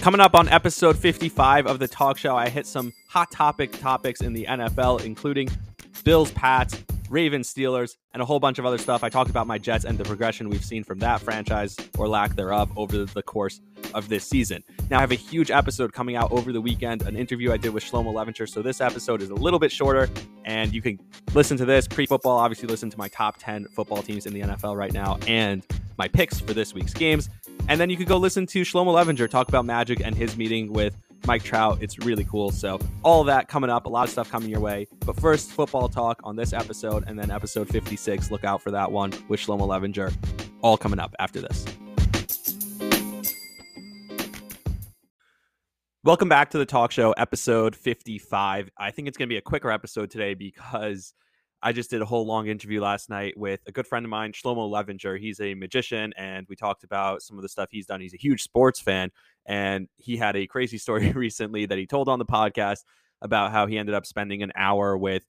Coming up on episode 55 of the talk show, I hit some hot topic topics in the NFL, including Bills, Pats, Ravens, Steelers, and a whole bunch of other stuff. I talked about my Jets and the progression we've seen from that franchise or lack thereof over the course of this season. Now, I have a huge episode coming out over the weekend, an interview I did with Shlomo Levencher. So this episode is a little bit shorter, and you can listen to this pre football. Obviously, listen to my top 10 football teams in the NFL right now and my picks for this week's games. And then you could go listen to Shlomo Levencher talk about Magic and his meeting with Mike Trout. It's really cool. So, all that coming up, a lot of stuff coming your way. But first, football talk on this episode, and then episode 56. Look out for that one with Shlomo Levencher. All coming up after this. Welcome back to the talk show, episode 55. I think it's going to be a quicker episode today because I just did a whole long interview last night with a good friend of mine, Shlomo Levencher. He's a magician, and we talked about some of the stuff he's done. He's a huge sports fan, and he had a crazy story recently that he told on the podcast about how he ended up spending an hour with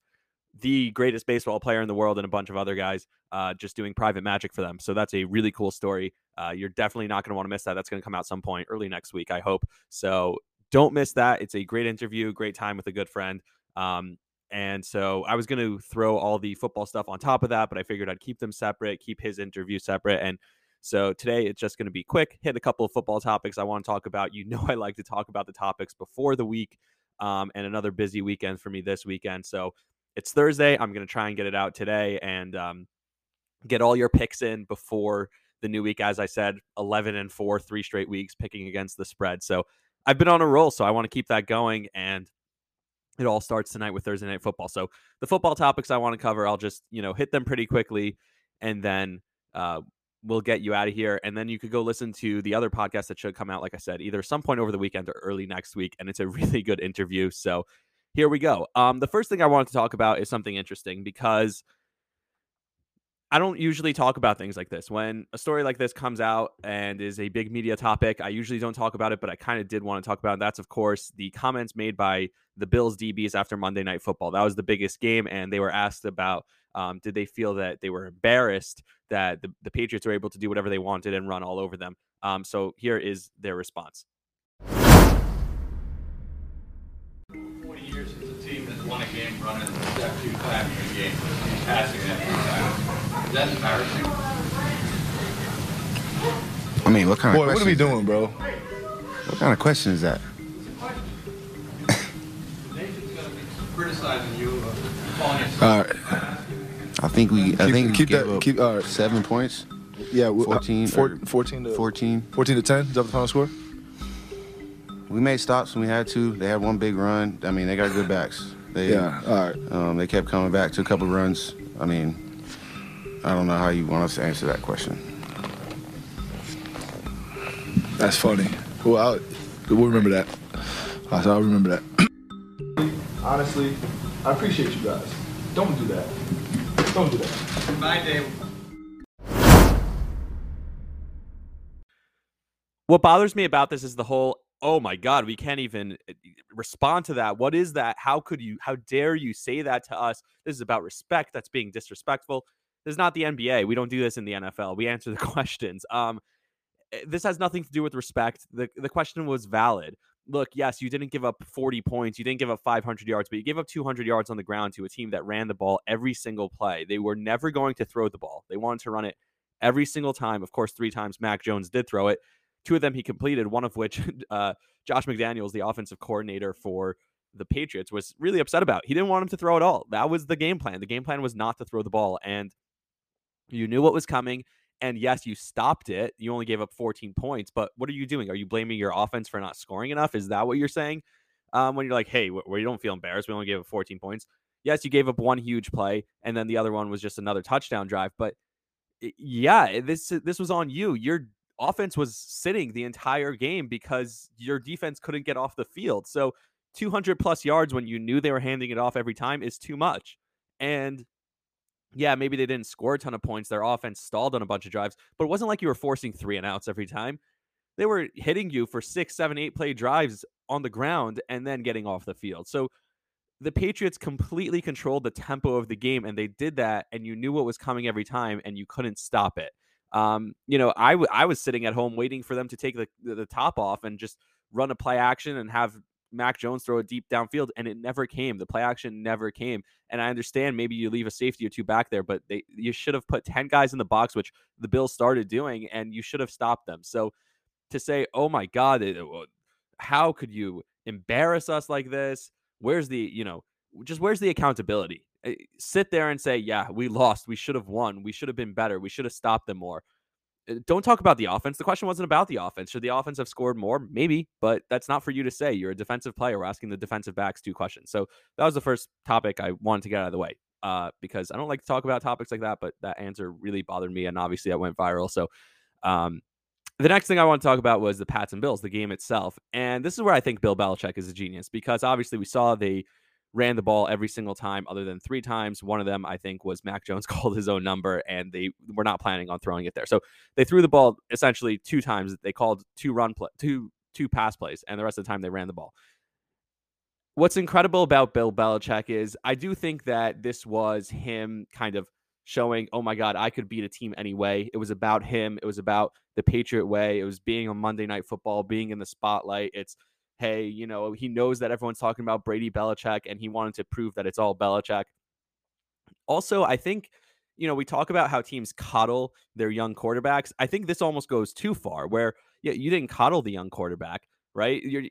the greatest baseball player in the world and a bunch of other guys uh, just doing private magic for them. So that's a really cool story. Uh, you're definitely not going to want to miss that. That's going to come out some point early next week, I hope. So don't miss that. It's a great interview, great time with a good friend. Um, and so I was going to throw all the football stuff on top of that, but I figured I'd keep them separate, keep his interview separate. And so today it's just going to be quick, hit a couple of football topics I want to talk about. You know, I like to talk about the topics before the week um, and another busy weekend for me this weekend. So it's Thursday. I'm going to try and get it out today and um, get all your picks in before the new week. As I said, 11 and four, three straight weeks picking against the spread. So I've been on a roll, so I want to keep that going. And it all starts tonight with Thursday night football. So the football topics I want to cover, I'll just you know hit them pretty quickly, and then uh, we'll get you out of here. And then you could go listen to the other podcast that should come out, like I said, either some point over the weekend or early next week. And it's a really good interview. So here we go. Um, the first thing I wanted to talk about is something interesting because I don't usually talk about things like this. When a story like this comes out and is a big media topic, I usually don't talk about it, but I kind of did want to talk about it. That's, of course, the comments made by the Bills DBs after Monday Night Football. That was the biggest game, and they were asked about um, did they feel that they were embarrassed that the, the Patriots were able to do whatever they wanted and run all over them. Um, so here is their response. 40 years team won a game running step two times in a game, passing that time. Is that embarrassing? I mean, what kind Boy, of what are we doing, bro? What kind of question is that? The nation's going to be criticizing you, uh. All right. I think we. I Keep- think keep gave that- up keep- all right. seven points. Yeah, we- uh, 14 four- 14 to 14. 14 to 10. Is that the final score? We made stops when we had to. They had one big run. I mean, they got good backs. They, Yeah. All right. Um, they kept coming back to a couple runs. I mean, I don't know how you want us to answer that question. That's funny. Well, I'll, we'll remember that. I'll I'll remember that. Honestly, I appreciate you guys. Don't do that. Don't do that. My day. What bothers me about this is the whole oh my god we can't even uh, respond to that what is that how could you how dare you say that to us this is about respect that's being disrespectful this is not the nba we don't do this in the nfl we answer the questions um eh, this has nothing to do with respect the, the question was valid look yes you didn't give up 40 points you didn't give up 500 yards but you gave up 200 yards on the ground to a team that ran the ball every single play they were never going to throw the ball they wanted to run it every single time of course three times mac jones did throw it two of them he completed, one of which uh, Josh McDaniels, the offensive coordinator for the Patriots, was really upset about. He didn't want him to throw at all. That was the game plan. The game plan was not to throw the ball. And you knew what was coming. And yes, you stopped it. You only gave up 14 points. But what are you doing? Are you blaming your offense for not scoring enough? Is that what you're saying? Um, when you're like, hey, where you don't feel embarrassed, we only gave up 14 points. Yes, you gave up one huge play, and then the other one was just another touchdown drive. But yeah, this this was on you. Your offense was sitting the entire game because your defense couldn't get off the field. So 200 plus yards when you knew they were handing it off every time is too much. And yeah, maybe they didn't score a ton of points. Their offense stalled on a bunch of drives, but it wasn't like you were forcing three and outs every time. They were hitting you for six, seven, eight play drives on the ground and then getting off the field. So the Patriots completely controlled the tempo of the game, and they did that, and you knew what was coming every time, and you couldn't stop it. Um, you know, I, w- I was sitting at home waiting for them to take the, the, the top off and just run a play action and have Mac Jones throw a deep downfield, and it never came. The play action never came. And I understand maybe you leave a safety or two back there, but they you should have put 10 guys in the box, which the Bills started doing, and you should have stopped them. So to say, oh my God, it, how could you embarrass us like this? Where's the, you know, just where's the accountability? Eh, sit there and say, yeah, we lost. We should have won. We should have been better. We should have stopped them more. Uh, don't talk about the offense. The question wasn't about the offense. Should the offense have scored more? Maybe, but that's not for you to say. You're a defensive player. We're asking the defensive backs two questions. So that was the first topic I wanted to get out of the way uh, because I don't like to talk about topics like that, but that answer really bothered me. And obviously that went viral. So um, the next thing I want to talk about was the Pats and Bills, the game itself. And this is where I think Bill Belichick is a genius because obviously we saw the ran the ball every single time other than three times. One of them, I think, was Mac Jones called his own number and they were not planning on throwing it there. So they threw the ball essentially two times. They called two run play, two two pass plays, and the rest of the time they ran the ball. What's incredible about Bill Belichick is I do think that this was him kind of showing, oh my God, I could beat a team anyway. It was about him. It was about the Patriot way. It was being on Monday Night Football, being in the spotlight. It's hey, you know, he knows that everyone's talking about Brady Belichick and he wanted to prove that it's all Belichick. Also, I think, you know, we talk about how teams coddle their young quarterbacks. I think this almost goes too far where yeah, you didn't coddle the young quarterback, right? You're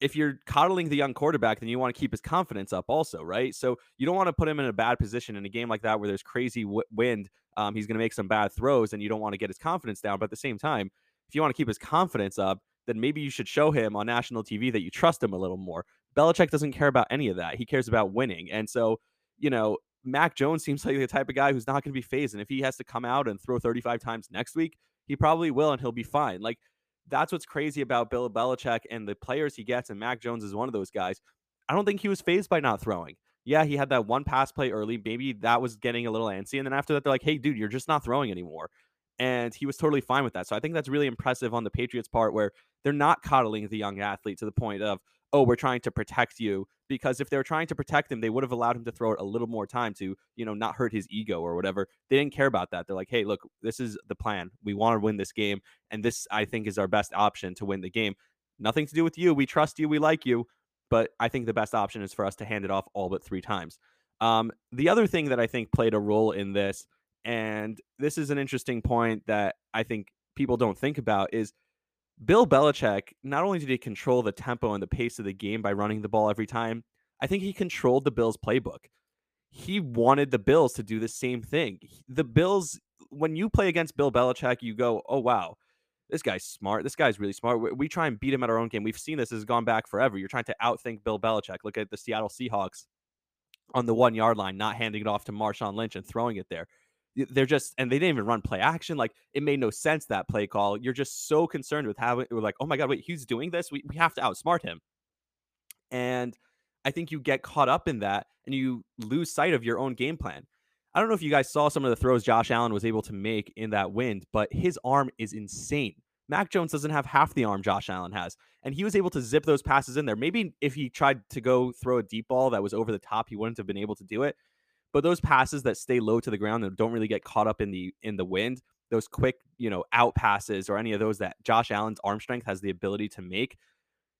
if you're coddling the young quarterback, then you want to keep his confidence up also, right? So you don't want to put him in a bad position in a game like that where there's crazy w- wind. Um, he's going to make some bad throws and you don't want to get his confidence down. But at the same time, if you want to keep his confidence up, then maybe you should show him on national TV that you trust him a little more. Belichick doesn't care about any of that. He cares about winning. And so, you know, Mac Jones seems like the type of guy who's not going to be fazed. And if he has to come out and throw 35 times next week, he probably will and he'll be fine. Like, that's what's crazy about Bill Belichick and the players he gets. And Mac Jones is one of those guys. I don't think he was fazed by not throwing. Yeah, he had that one pass play early. Maybe that was getting a little antsy. And then after that, they're like, hey, dude, you're just not throwing anymore and he was totally fine with that. So I think that's really impressive on the Patriots part where they're not coddling the young athlete to the point of, oh, we're trying to protect you. Because if they were trying to protect him, they would have allowed him to throw it a little more time to, you know, not hurt his ego or whatever. They didn't care about that. They're like, hey, look, this is the plan. We want to win this game. And this, I think, is our best option to win the game. Nothing to do with you. We trust you. We like you. But I think the best option is for us to hand it off all but three times. Um, the other thing that I think played a role in this and this is an interesting point that I think people don't think about is Bill Belichick, not only did he control the tempo and the pace of the game by running the ball every time, I think he controlled the Bills playbook. He wanted the Bills to do the same thing. The Bills, when you play against Bill Belichick, you go, oh, wow, this guy's smart. This guy's really smart. We, we try and beat him at our own game. We've seen this has gone back forever. You're trying to outthink Bill Belichick. Look at the Seattle Seahawks on the one yard line, not handing it off to Marshawn Lynch and throwing it there they're just and they didn't even run play action like it made no sense that play call. You're just so concerned with how we're like oh my god wait he's doing this? We, we have to outsmart him. And i think you get caught up in that and you lose sight of your own game plan. I don't know if you guys saw some of the throws josh allen was able to make in that wind but his arm is insane. Mac jones doesn't have half the arm josh allen has and he was able to zip those passes in there. Maybe if he tried to go throw a deep ball that was over the top he wouldn't have been able to do it but those passes that stay low to the ground and don't really get caught up in the in the wind, those quick, you know, out passes or any of those that Josh Allen's arm strength has the ability to make,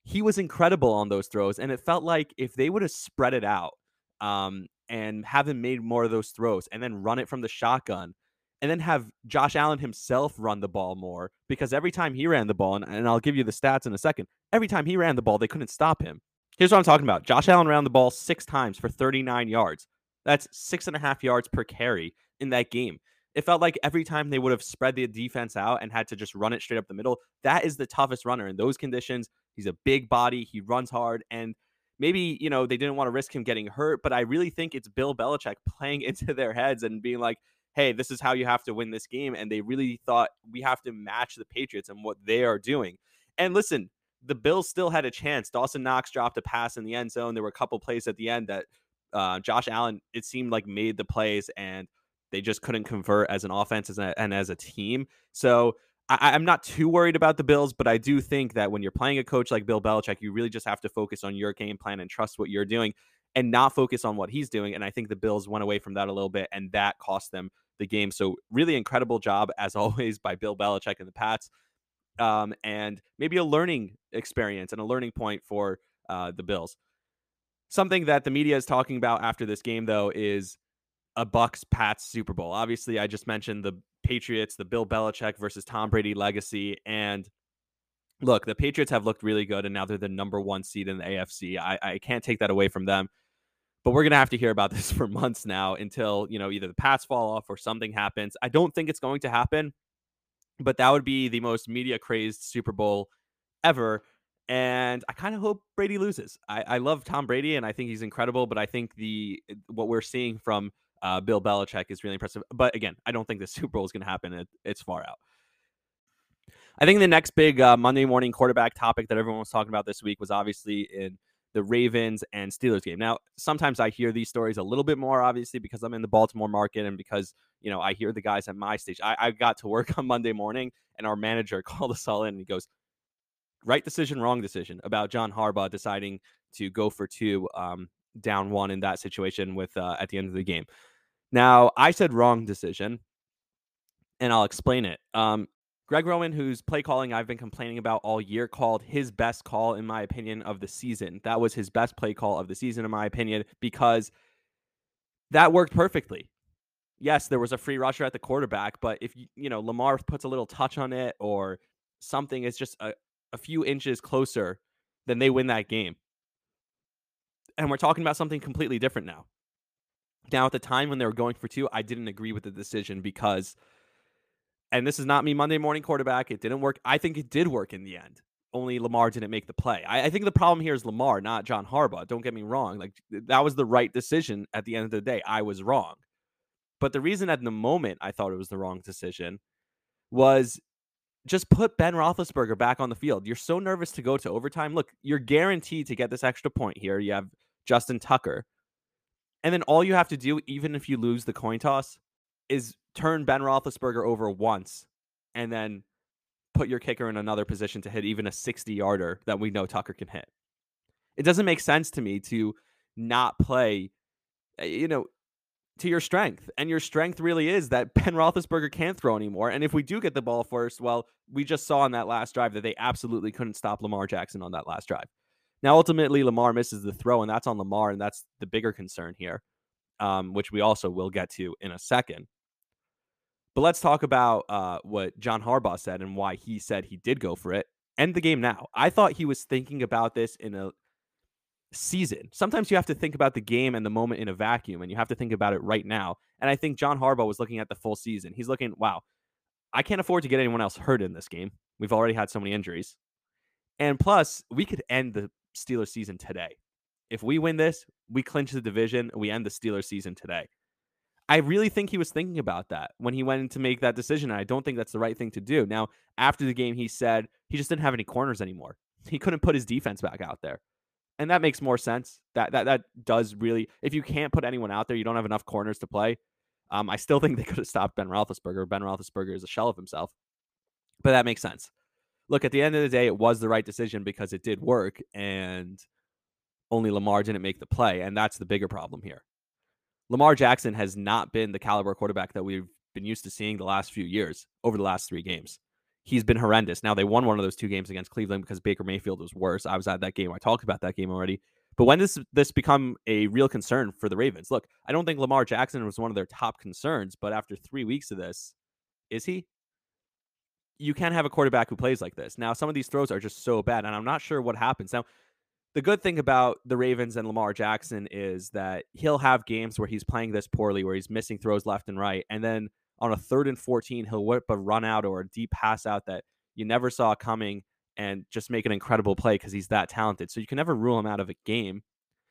he was incredible on those throws. And it felt like if they would have spread it out um, and have him made more of those throws and then run it from the shotgun and then have Josh Allen himself run the ball more because every time he ran the ball, and, and I'll give you the stats in a second, every time he ran the ball, they couldn't stop him. Here's what I'm talking about Josh Allen ran the ball six times for 39 yards. That's six and a half yards per carry in that game. It felt like every time they would have spread the defense out and had to just run it straight up the middle, that is the toughest runner in those conditions. He's a big body, he runs hard, and maybe, you know, they didn't want to risk him getting hurt, but I really think it's Bill Belichick playing into their heads and being like, hey, this is how you have to win this game. And they really thought we have to match the Patriots and what they are doing. And listen, the Bills still had a chance. Dawson Knox dropped a pass in the end zone. There were a couple plays at the end that uh, Josh Allen, it seemed like made the plays and they just couldn't convert as an offense as a, and as a team. So I, am not too worried about the Bills, but I do think that when you're playing a coach like Bill Belichick, you really just have to focus on your game plan and trust what you're doing and not focus on what he's doing. And I think the Bills went away from that a little bit, and that cost them the game. So really incredible job as always by Bill Belichick and the Pats. um, and maybe a learning experience and a learning point for uh, the Bills. Something that the media is talking about after this game, though, is a Bucs Pats Super Bowl. Obviously, I just mentioned the Patriots, the Bill Belichick versus Tom Brady legacy, and look, the Patriots have looked really good, and now they're the number one seed in the AFC. I, I can't take that away from them. But we're gonna have to hear about this for months now until you know either the Pats fall off or something happens. I don't think it's going to happen, but that would be the most media crazed Super Bowl ever. And I kind of hope Brady loses. I, I love Tom Brady and I think he's incredible, but I think the what we're seeing from uh, Bill Belichick is really impressive. But again, I don't think the Super Bowl is going to happen. It, it's far out. I think the next big uh, Monday morning quarterback topic that everyone was talking about this week was obviously in the Ravens and Steelers game. Now, sometimes I hear these stories a little bit more, obviously, because I'm in the Baltimore market and because, you know, I hear the guys at my stage. I, I got to work on Monday morning and our manager called us all in and he goes, right decision, wrong decision about John Harbaugh deciding to go for two um, down one in that situation with uh, at the end of the game. Now, I said wrong decision, and I'll explain it. Um, Greg Roman, whose play calling I've been complaining about all year, called his best call, in my opinion, of the season. That was his best play call of the season, in my opinion, because that worked perfectly. Yes, there was a free rusher at the quarterback, but if you know Lamar puts a little touch on it or something is just a, a few inches closer, then they win that game. And we're talking about something completely different now. Now, at the time when they were going for two, I didn't agree with the decision because and this is not me Monday morning quarterback. It didn't work. I think it did work in the end. Only Lamar didn't make the play. I, I, think the problem here is Lamar, not John Harbaugh. Don't get me wrong. Like that was the right decision at the end of the day. I was wrong. But the reason at the moment I thought it was the wrong decision was just put Ben Roethlisberger back on the field. You're so nervous to go to overtime. Look, you're guaranteed to get this extra point here. You have Justin Tucker. And then all you have to do, even if you lose the coin toss, is turn Ben Roethlisberger over once and then put your kicker in another position to hit even a 60 yarder that we know Tucker can hit. It doesn't make sense to me to not play, eh, you know, to your strength. And your strength really is that Ben Roethlisberger can't throw anymore. And if we do get the ball first, well, we just saw on that last drive that they absolutely couldn't stop Lamar Jackson on that last drive. Now, ultimately, Lamar misses the throw, and that's on Lamar, and that's the bigger concern here, um, which we also will get to in a second. But let's talk about uh, what John Harbaugh said and why he said he did go for it. End the game now. I thought he was thinking about this in a season. Sometimes you have to think about the game and the moment in a vacuum, and you have to think about it right now. And I think John Harbaugh was looking at the full season. He's looking, wow, I can't afford to get anyone else hurt in this game. We've already had so many injuries. And plus, we could end the Steelers season today. If we win this, we clinch the division, we end the Steelers season today. I really think he was thinking about that when he went to make that decision. And I don't think that's the right thing to do. Now, after the game, he said he just didn't have any corners anymore. He couldn't put his defense back out there. And that makes more sense. That that that does really if you can't put anyone out there, you don't have enough corners to play. Um, I still think they could have stopped Ben Roethlisberger. Ben Roethlisberger is a shell of himself. But that makes sense. Look, at the end of the day, it was the right decision because it did work, and only Lamar didn't make the play, and that's the bigger problem here. Lamar Jackson has not been the caliber quarterback that we've been used to seeing the last few years over the last three games. He's been horrendous. Now they won one of those two games against Cleveland because Baker Mayfield was worse. I was at that game. I talked about that game already. But when does this become a real concern for the Ravens? Look, I don't think Lamar Jackson was one of their top concerns, but after three weeks of this, is he? You can't have a quarterback who plays like this. Now, some of these throws are just so bad, and I'm not sure what happens. Now, the good thing about the Ravens and Lamar Jackson is that he'll have games where he's playing this poorly, where he's missing throws left and right. And then on a third and 14, he'll whip a run out or a deep pass out that you never saw coming and just make an incredible play because he's that talented. So you can never rule him out of a game.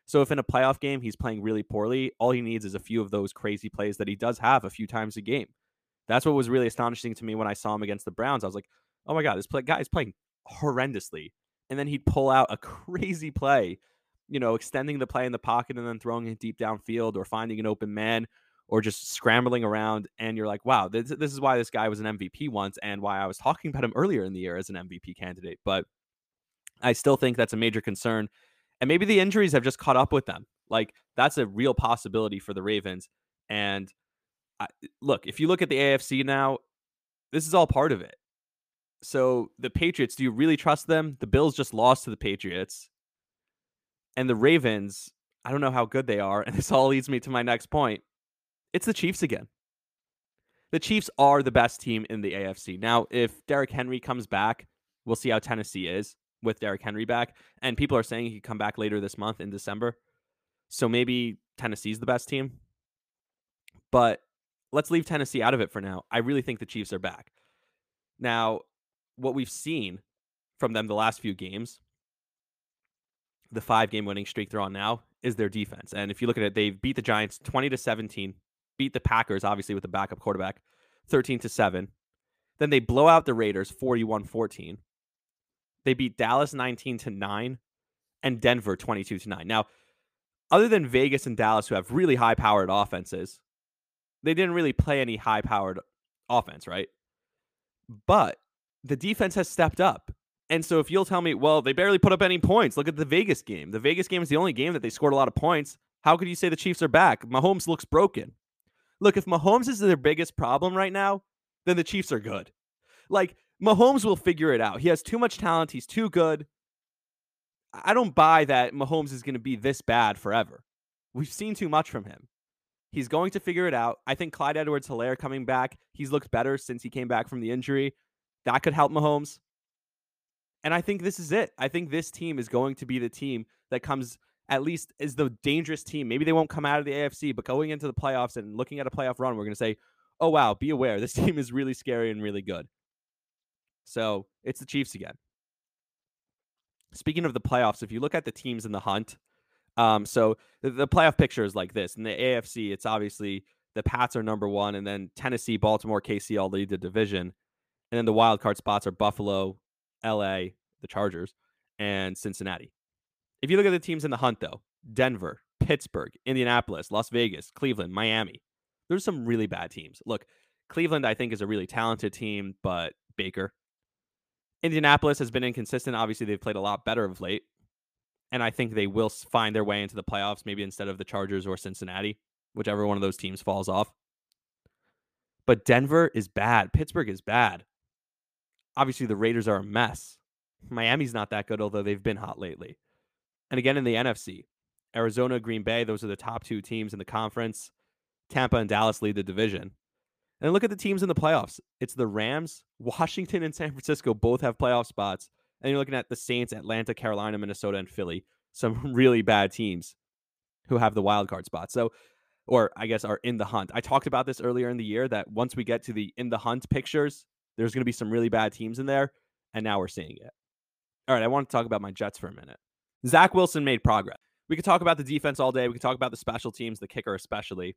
So if in a playoff game he's playing really poorly, all he needs is a few of those crazy plays that he does have a few times a game. That's what was really astonishing to me when I saw him against the Browns. I was like, oh my God, this play, guy is playing horrendously and then he'd pull out a crazy play, you know, extending the play in the pocket and then throwing it deep downfield or finding an open man or just scrambling around. And you're like, wow, this, this is why this guy was an MVP once and why I was talking about him earlier in the year as an MVP candidate. But I still think that's a major concern. And maybe the injuries have just caught up with them. Like, that's a real possibility for the Ravens. And I, look, if you look at the AFC now, this is all part of it So the Patriots, do you really trust them? The Bills just lost to the Patriots. And the Ravens, I don't know how good they are. And this all leads me to my next point. It's the Chiefs again. The Chiefs are the best team in the AFC. Now, if Derrick Henry comes back, we'll see how Tennessee is with Derrick Henry back. And people are saying he could come back later this month in December. So maybe Tennessee's the best team. But let's leave Tennessee out of it for now. I really think the Chiefs are back. Now, what we've seen from them the last few games, the five game winning streak they're on now, is their defense. And if you look at it, they've beat the Giants 20 to 17, beat the Packers, obviously, with the backup quarterback, 13 to 7. Then they blow out the Raiders 41 14. They beat Dallas 19 to 9 and Denver 22 to 9. Now, other than Vegas and Dallas, who have really high powered offenses, they didn't really play any high powered offense, right? But the defense has stepped up. And so if you'll tell me, well, they barely put up any points, look at the Vegas game. The Vegas game is the only game that they scored a lot of points. How could you say the Chiefs are back? Mahomes looks broken. Look, if Mahomes is their biggest problem right now, then the Chiefs are good. Like, Mahomes will figure it out. He has too much talent. He's too good. I don't buy that Mahomes is going to be this bad forever. We've seen too much from him. He's going to figure it out. I think Clyde Edwards Helaire coming back, he's looked better since he came back from the injury. That could help Mahomes. And I think this is it. I think this team is going to be the team that comes at least is the dangerous team. Maybe they won't come out of the AFC, but going into the playoffs and looking at a playoff run, we're going to say, oh, wow, be aware. This team is really scary and really good. So it's the Chiefs again. Speaking of the playoffs, if you look at the teams in the hunt, um, so the, the playoff picture is like this. In the AFC, it's obviously the Pats are number one, and then Tennessee, Baltimore, KC all lead the division. And then the wild card spots are Buffalo, LA, the Chargers, and Cincinnati. If you look at the teams in the hunt, though, Denver, Pittsburgh, Indianapolis, Las Vegas, Cleveland, Miami, there's some really bad teams. Look, Cleveland, I think, is a really talented team, but Baker. Indianapolis has been inconsistent. Obviously, they've played a lot better of late and I think they will find their way into the playoffs, maybe instead of the Chargers or Cincinnati, whichever one of those teams falls off. But Denver is bad. Pittsburgh is bad. Obviously, the Raiders are a mess. Miami's not that good, although they've been hot lately. And again, in the NFC, Arizona, Green Bay, those are the top two teams in the conference. Tampa and Dallas lead the division. And look at the teams in the playoffs. It's the Rams, Washington, and San Francisco both have playoff spots. And you're looking at the Saints, Atlanta, Carolina, Minnesota, and Philly. Some really bad teams who have the wild card spot. So, or I guess are in the hunt. I talked about this earlier in the year that once we get to the in the hunt pictures, there's going to be some really bad teams in there. And now we're seeing it. All right, I want to talk about my Jets for a minute. Zach Wilson made progress. We could talk about the defense all day. We could talk about the special teams, the kicker especially.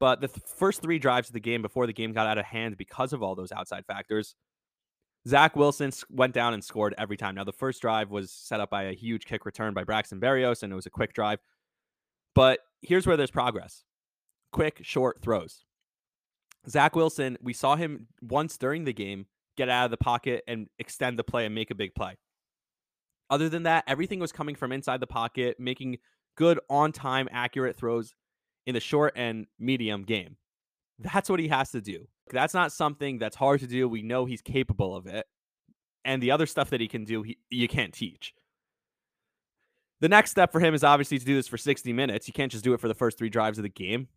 But the th- first three drives of the game before the game got out of hand because of all those outside factors Zach Wilson went down and scored every time. Now, the first drive was set up by a huge kick return by Braxton Berrios, and it was a quick drive. But here's where there's progress quick, short throws. Zach Wilson, we saw him once during the game get out of the pocket and extend the play and make a big play. Other than that, everything was coming from inside the pocket, making good, on time, accurate throws in the short and medium game. That's what he has to do. That's not something that's hard to do. We know he's capable of it. And the other stuff that he can do, he, you can't teach. The next step for him is obviously to do this for 60 minutes. You can't just do it for the first three drives of the game.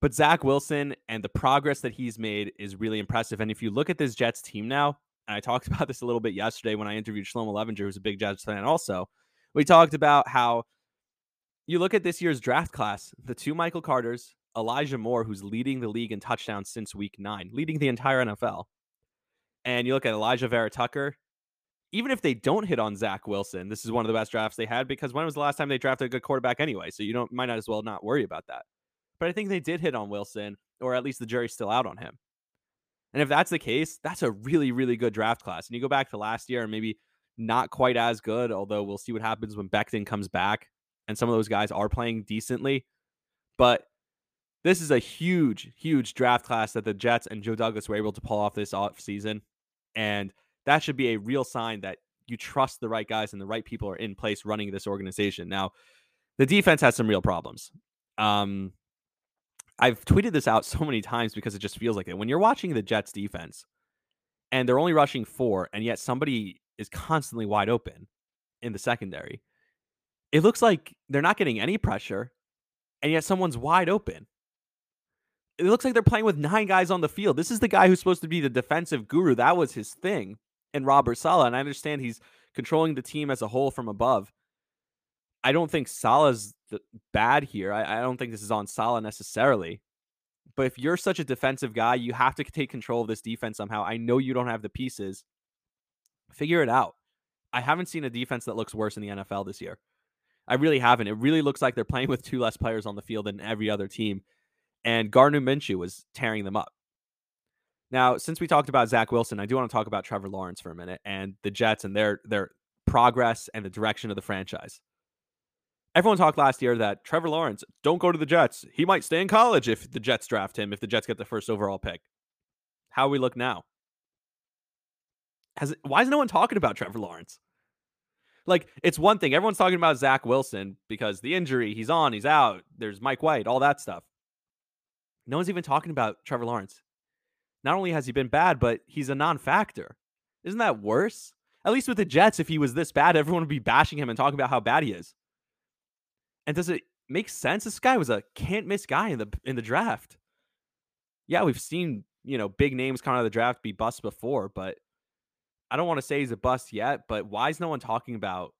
But Zach Wilson and the progress that he's made is really impressive. And if you look at this Jets team now, and I talked about this a little bit yesterday when I interviewed Shlomo Levinger, who's a big Jets fan also, we talked about how you look at this year's draft class, the two Michael Carters, Elijah Moore, who's leading the league in touchdowns since week nine, leading the entire NFL. And you look at Alijah Vera-Tucker, even if they don't hit on Zach Wilson, this is one of the best drafts they had because when was the last time they drafted a good quarterback anyway? So you don't might not as well not worry about that. But I think they did hit on Wilson, or at least the jury's still out on him. And if that's the case, that's a really, really good draft class. And you go back to last year and maybe not quite as good, although we'll see what happens when Becton comes back and some of those guys are playing decently. But this is a huge, huge draft class that the Jets and Joe Douglas were able to pull off this off season, and that should be a real sign that you trust the right guys and the right people are in place running this organization. Now, the defense has some real problems. Um, I've tweeted this out so many times because it just feels like it. When you're watching the Jets defense and they're only rushing four, and yet somebody is constantly wide open in the secondary. It looks like they're not getting any pressure, and yet someone's wide open. It looks like they're playing with nine guys on the field. This is the guy who's supposed to be the defensive guru. That was his thing in Robert Saleh. And I understand he's controlling the team as a whole from above. I don't think Saleh's bad here. I, I don't think this is on Saleh necessarily. But if you're such a defensive guy, you have to take control of this defense somehow. I know you don't have the pieces. Figure it out. I haven't seen a defense that looks worse in the NFL this year. I really haven't. It really looks like they're playing with two less players on the field than every other team. And Gardner Minshew was tearing them up. Now, since we talked about Zach Wilson, I do want to talk about Trevor Lawrence for a minute and the Jets and their their progress and the direction of the franchise. Everyone talked last year that Trevor Lawrence, don't go to the Jets. He might stay in college if the Jets draft him, if the Jets get the first overall pick. How we look now? Has why is no one talking about Trevor Lawrence? Like, it's one thing. Everyone's talking about Zach Wilson because the injury, he's on, he's out. There's Mike White, all that stuff. No one's even talking about Trevor Lawrence. Not only has he been bad, but he's a non factor. Isn't that worse? At least with the Jets, if he was this bad, everyone would be bashing him and talking about how bad he is. And does it make sense? This guy was a can't miss guy in the in the draft. Yeah, we've seen, you know, big names come out of the draft be busts before, but I don't want to say he's a bust yet, but why is no one talking about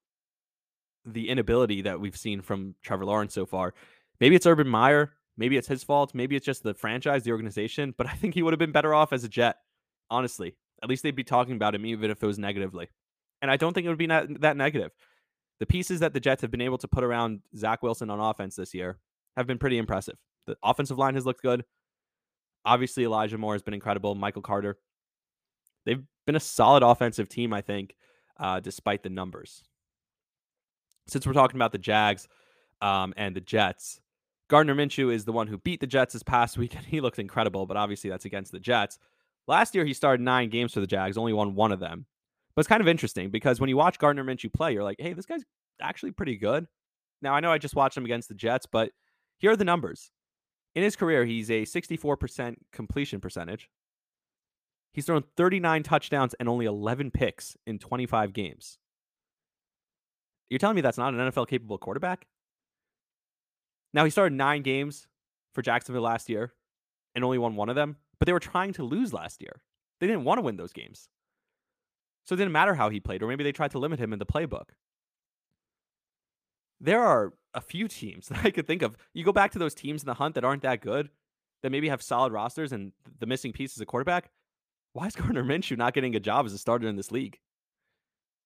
the inability that we've seen from Trevor Lawrence so far? Maybe it's Urban Meyer. Maybe it's his fault. Maybe it's just the franchise, the organization. But I think he would have been better off as a Jet, honestly. At least they'd be talking about him, even if it was negatively. And I don't think it would be that negative. The pieces that the Jets have been able to put around Zach Wilson on offense this year have been pretty impressive. The offensive line has looked good. Obviously, Elijah Moore has been incredible. Michael Carter. They've been a solid offensive team, I think, uh, despite the numbers. Since we're talking about the Jags um, and the Jets, Gardner Minshew is the one who beat the Jets this past week, and he looked incredible, but obviously that's against the Jets. Last year, he started nine games for the Jags, only won one of them. But it's kind of interesting because when you watch Gardner Minshew play, you're like, hey, this guy's actually pretty good. Now, I know I just watched him against the Jets, but here are the numbers. In his career, he's a 64% completion percentage, He's thrown 39 touchdowns and only 11 picks in 25 games. You're telling me that's not an NFL capable quarterback? Now, he started nine games for Jacksonville last year and only won one of them, but they were trying to lose last year. They didn't want to win those games. So it didn't matter how he played, or maybe they tried to limit him in the playbook. There are a few teams that I could think of. You go back to those teams in the hunt that aren't that good, that maybe have solid rosters, and the missing piece is a quarterback why is Gardner Minshew not getting a job as a starter in this league?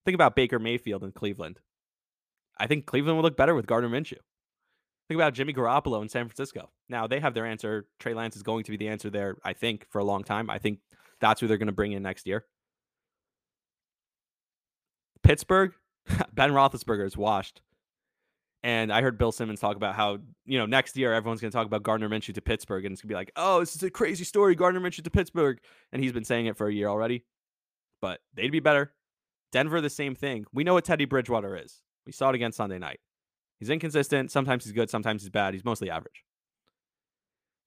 Think about Baker Mayfield in Cleveland. I think Cleveland would look better with Gardner Minshew. Think about Jimmy Garoppolo in San Francisco. Now they have their answer. Trey Lance is going to be the answer there, I think, for a long time. I think that's who they're going to bring in next year. Pittsburgh, Ben Roethlisberger is washed. And I heard Bill Simmons talk about how, you know, next year everyone's going to talk about Gardner Minshew to Pittsburgh. And it's going to be like, oh, this is a crazy story. Gardner Minshew to Pittsburgh. And he's been saying it for a year already. But they'd be better. Denver, the same thing. We know what Teddy Bridgewater is. We saw it again Sunday night. He's inconsistent. Sometimes he's good. Sometimes he's bad. He's mostly average.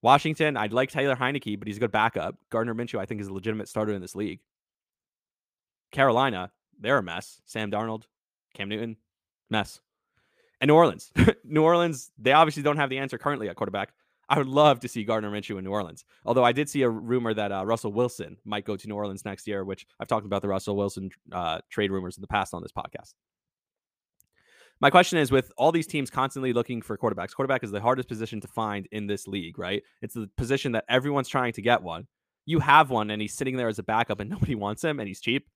Washington, I'd like Taylor Heinicke, but he's a good backup. Gardner Minshew, I think, is a legitimate starter in this league. Carolina, they're a mess. Sam Darnold, Cam Newton, mess. And New Orleans. New Orleans, they obviously don't have the answer currently at quarterback. I would love to see Gardner Minshew in New Orleans. Although I did see a rumor that uh, Russell Wilson might go to New Orleans next year, which I've talked about the Russell Wilson uh, trade rumors in the past on this podcast. My question is with all these teams constantly looking for quarterbacks, quarterback is the hardest position to find in this league, right? It's the position that everyone's trying to get one. You have one and he's sitting there as a backup and nobody wants him and he's cheap.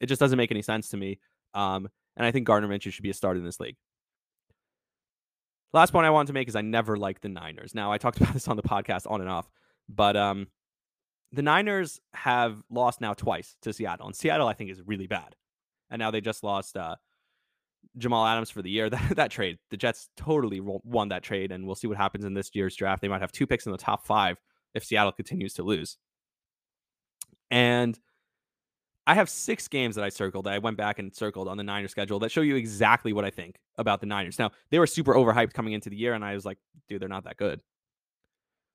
It just doesn't make any sense to me. Um, and I think Gardner Minshew should be a starter in this league. Last point I wanted to make is I never liked the Niners. Now I talked about this on the podcast on and off, but um, the Niners have lost now twice to Seattle, and Seattle I think is really bad. And now they just lost uh, Jamal Adams for the year. That that trade, the Jets totally won that trade, and we'll see what happens in this year's draft. They might have two picks in the top five if Seattle continues to lose. And I have six games that I circled that I went back and circled on the Niners schedule that show you exactly what I think about the Niners. Now, they were super overhyped coming into the year, and I was like, dude, they're not that good.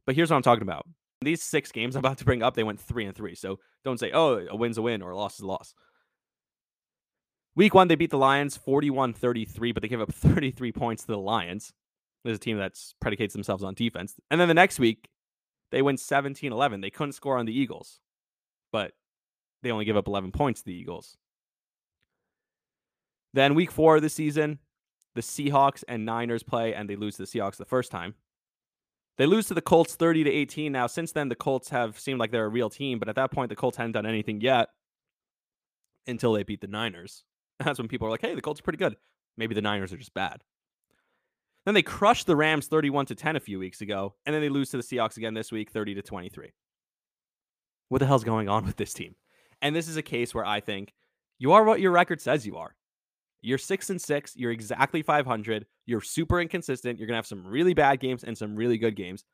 But here's what I'm talking about These six games I'm about to bring up, they went three and three. So don't say, oh, a win's a win or a loss is a loss. Week one, they beat the Lions 41 33, but they gave up 33 points to the Lions. There's a team that predicates themselves on defense. And then the next week, they win 17 11. They couldn't score on the Eagles, but they only give up 11 points to the Eagles. Then week four of the season, the Seahawks and Niners play, and they lose to the Seahawks the first time. They lose to the Colts 30 to 18. Now, since then, the Colts have seemed like they're a real team, but at that point, the Colts hadn't done anything yet until they beat the Niners. That's when people are like, hey, the Colts are pretty good. Maybe the Niners are just bad. Then they crushed the Rams 31 to 10 a few weeks ago, and then they lose to the Seahawks again this week 30 to 23. What the hell's going on with this team? And this is a case where I think you are what your record says you are. You're 6 and 6, you're exactly 500, you're super inconsistent, you're going to have some really bad games and some really good games.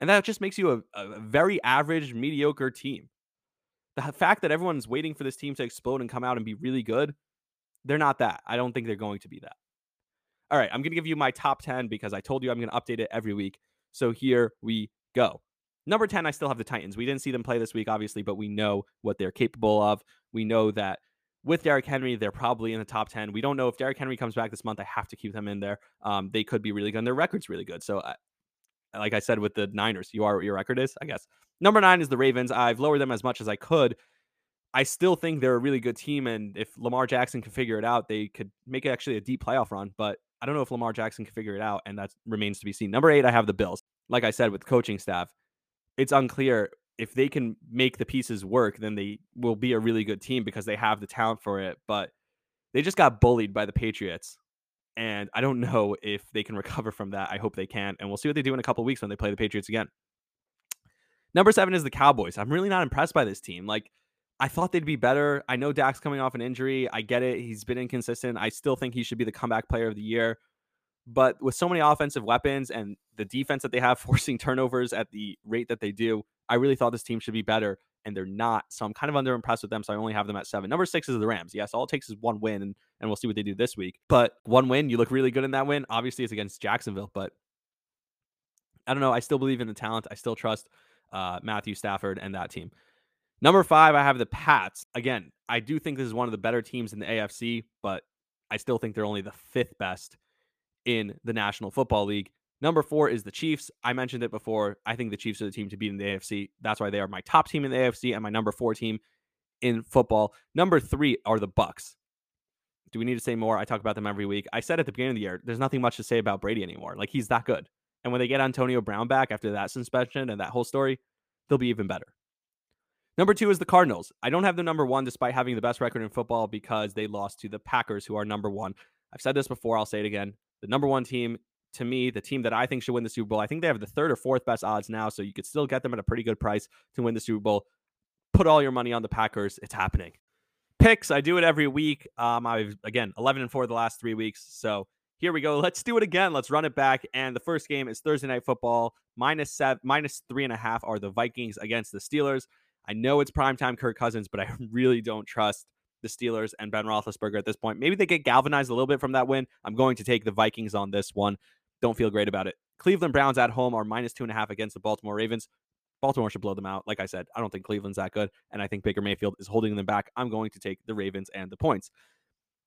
And that just makes you a, a very average, mediocre team. The fact that everyone's waiting for this team to explode and come out and be really good, they're not that. I don't think they're going to be that. All right, I'm going to give you my top 10 because I told you I'm going to update it every week. So here we go. Number 10, I still have the Titans. We didn't see them play this week, obviously, but we know what they're capable of. We know that with Derrick Henry, they're probably in the top 10. We don't know if Derrick Henry comes back this month. I have to keep them in there. Um, they could be really good, and their record's really good. So, uh, like I said with the Niners, you are what your record is, I guess. Number nine is the Ravens. I've lowered them as much as I could. I still think they're a really good team, and if Lamar Jackson can figure it out, they could make it actually a deep playoff run. But I don't know if Lamar Jackson can figure it out, and that remains to be seen. Number eight, I have the Bills. Like I said, with coaching staff, it's unclear if they can make the pieces work, then they will be a really good team because they have the talent for it. But they just got bullied by the Patriots. And I don't know if they can recover from that. I hope they can. And we'll see what they do in a couple weeks when they play the Patriots again. Number seven is the Cowboys. I'm really not impressed by this team. Like, I thought they'd be better. I know Dak's coming off an injury. I get it. He's been inconsistent. I still think he should be the comeback player of the year. But with so many offensive weapons and the defense that they have forcing turnovers at the rate that they do, I really thought this team should be better, and they're not. So I'm kind of under impressed with them. So I only have them at seven. Number six is the Rams. Yes, all it takes is one win, and, and we'll see what they do this week. But one win, you look really good in that win. Obviously, it's against Jacksonville, but I don't know. I still believe in the talent. I still trust uh, Matthew Stafford and that team. Number five, I have the Pats. Again, I do think this is one of the better teams in the AFC, but I still think they're only the fifth best in the National Football League. Number four is the Chiefs. I mentioned it before. I think the Chiefs are the team to beat in the AFC. That's why they are my top team in the AFC and my number four team in football. Number three are the Bucs. Do we need to say more? I talk about them every week. I said at the beginning of the year, there's nothing much to say about Brady anymore. Like he's that good. And when they get Antonio Brown back after that suspension and that whole story, they'll be even better. Number two is the Cardinals. I don't have the number one despite having the best record in football because they lost to the Packers, who are number one. I've said this before, I'll say it again. The number one team, to me, the team that I think should win the Super Bowl, I think they have the third or fourth best odds now, so you could still get them at a pretty good price to win the Super Bowl. Put all your money on the Packers. It's happening. Picks, I do it every week. Um, I've again 11 and 4 the last three weeks. So here we go. Let's do it again. Let's run it back. And the first game is Thursday night football. Minus seven, minus three and a half are the Vikings against the Steelers. I know it's primetime Kirk Cousins, but I really don't trust the Steelers and Ben Roethlisberger at this point. Maybe they get galvanized a little bit from that win. I'm going to take the Vikings on this one. Don't feel great about it. Cleveland Browns at home are minus two and a half against the Baltimore Ravens. Baltimore should blow them out. Like I said, I don't think Cleveland's that good, and I think Baker Mayfield is holding them back. I'm going to take the Ravens and the points.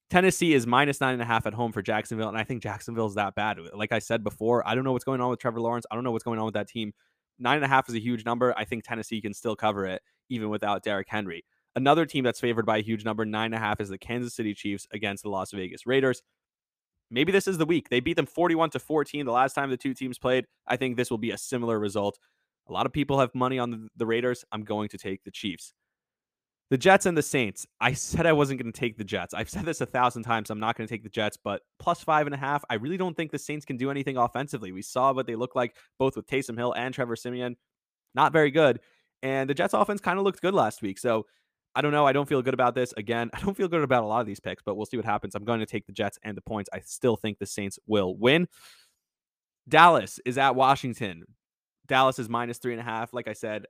Tennessee is minus nine and a half at home for Jacksonville, and I think Jacksonville is that bad. Like I said before, I don't know what's going on with Trevor Lawrence. I don't know what's going on with that team. Nine and a half is a huge number. I think Tennessee can still cover it even without Derrick Henry. Another team that's favored by a huge number, nine and a half, is the Kansas City Chiefs against the Las Vegas Raiders. Maybe this is the week. They beat them 41 to 14 the last time the two teams played. I think this will be a similar result. A lot of people have money on the, the Raiders. I'm going to take the Chiefs. The Jets and the Saints. I said I wasn't going to take the Jets. I've said this a thousand times. I'm not going to take the Jets, but plus five and a half. I really don't think the Saints can do anything offensively. We saw what they look like both with Taysom Hill and Trevor Siemian. Not very good. And the Jets offense kind of looked good last week. So I don't know. I don't feel good about this. Again, I don't feel good about a lot of these picks, but we'll see what happens. I'm going to take the Jets and the points. I still think the Saints will win. Dallas is at Washington. Dallas is minus three and a half. Like I said,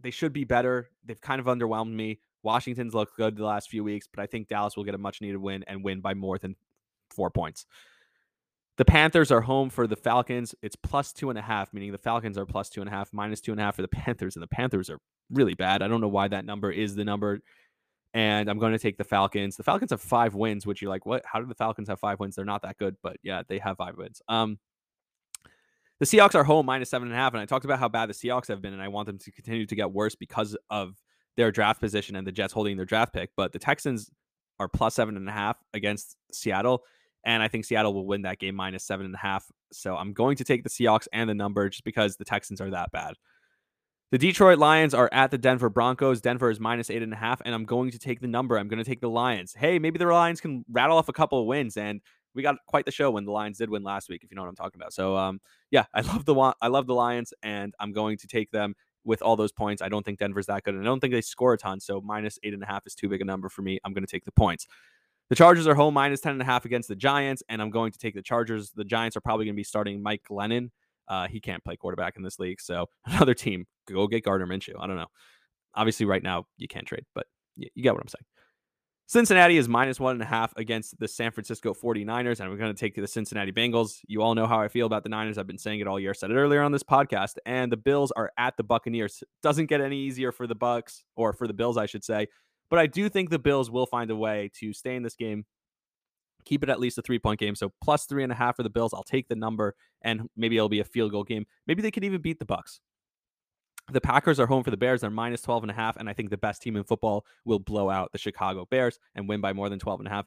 they should be better. They've kind of underwhelmed me. Washington's looked good the last few weeks, but I think Dallas will get a much needed win and win by more than four points. The Panthers are home for the Falcons. It's plus two and a half, meaning the Falcons are plus two and a half, minus two and a half for the Panthers, and the Panthers are really bad. I don't know why that number is the number. And I'm going to take the Falcons. The Falcons have five wins, which you're like, what? How did the Falcons have five wins? They're not that good, but yeah, they have five wins. Um, the Seahawks are home minus seven and a half, and I talked about how bad the Seahawks have been, and I want them to continue to get worse because of their draft position and the Jets holding their draft pick. But the Texans are plus seven and a half against Seattle. And I think Seattle will win that game minus seven and a half. So I'm going to take the Seahawks and the number just because the Texans are that bad. The Detroit Lions are at the Denver Broncos. Denver is minus eight and a half, and I'm going to take the number. I'm going to take the Lions. Hey, maybe the Lions can rattle off a couple of wins, and we got quite the show when the Lions did win last week, if you know what I'm talking about. So, um, yeah, I love the I love the Lions, and I'm going to take them with all those points. I don't think Denver's that good, and I don't think they score a ton. So minus eight and a half is too big a number for me. I'm going to take the points. The Chargers are home minus 10 and a half against the Giants, and I'm going to take the Chargers. The Giants are probably going to be starting Mike Glennon. Uh, he can't play quarterback in this league. So another team, go get Gardner Minshew. I don't know. Obviously, right now you can't trade, but you, you get what I'm saying. Cincinnati is minus one and a half against the San Francisco 49ers, and we're going to take the Cincinnati Bengals. You all know how I feel about the Niners. I've been saying it all year. said it earlier on this podcast. And the Bills are at the Buccaneers. Doesn't get any easier for the Bucs, or for the Bills, I should say. But I do think the Bills will find a way to stay in this game, keep it at least a three point game. So plus three and a half for the Bills. I'll take the number, and maybe it'll be a field goal game. Maybe they could even beat the Bucs. The Packers are home for the Bears. They're minus 12 and a half, and I think the best team in football will blow out the Chicago Bears and win by more than 12 and a half.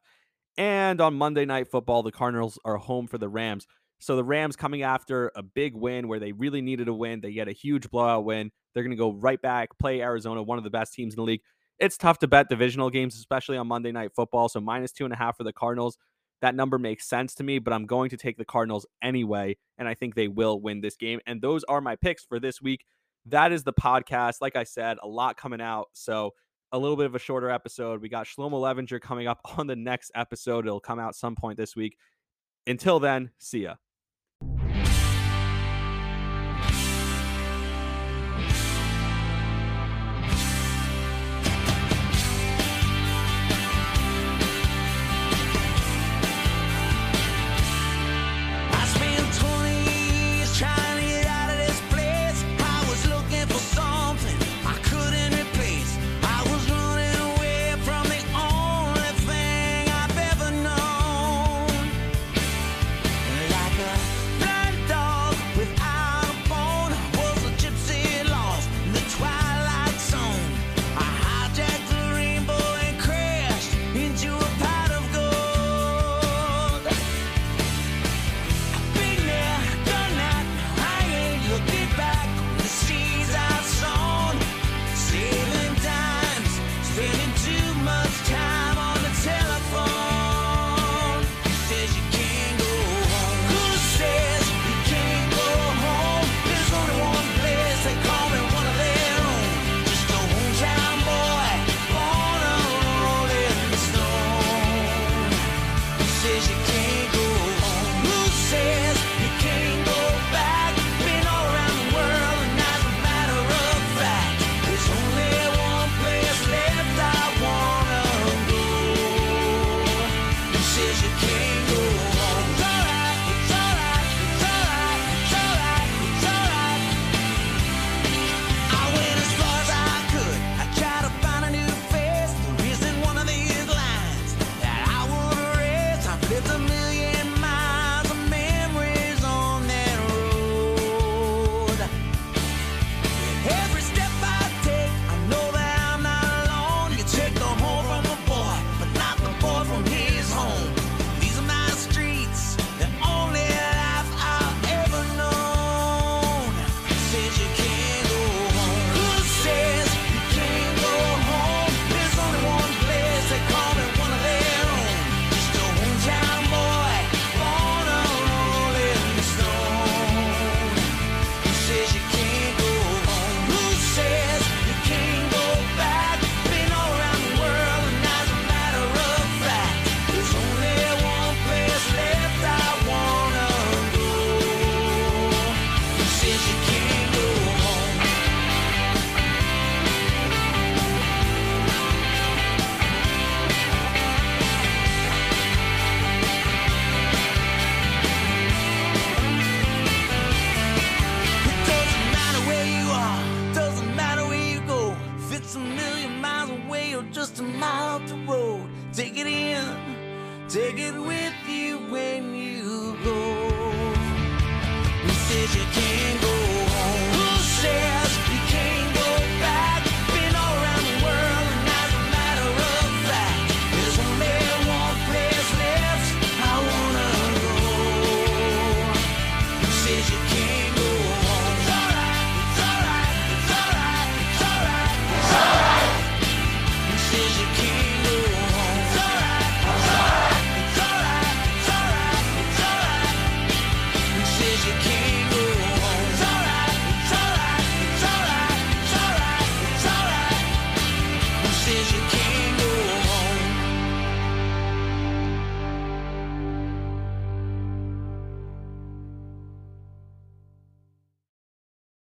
And on Monday Night Football, the Cardinals are home for the Rams. So the Rams coming after a big win where they really needed a win. They get a huge blowout win. They're going to go right back, play Arizona, one of the best teams in the league it's tough to bet divisional games, especially on Monday Night Football. So minus two and a half for the Cardinals. That number makes sense to me, but I'm going to take the Cardinals anyway, and I think they will win this game. And those are my picks for this week. That is the podcast. Like I said, a lot coming out. So a little bit of a shorter episode. We got Shlomo Levinger coming up on the next episode. It'll come out some point this week. Until then, see ya.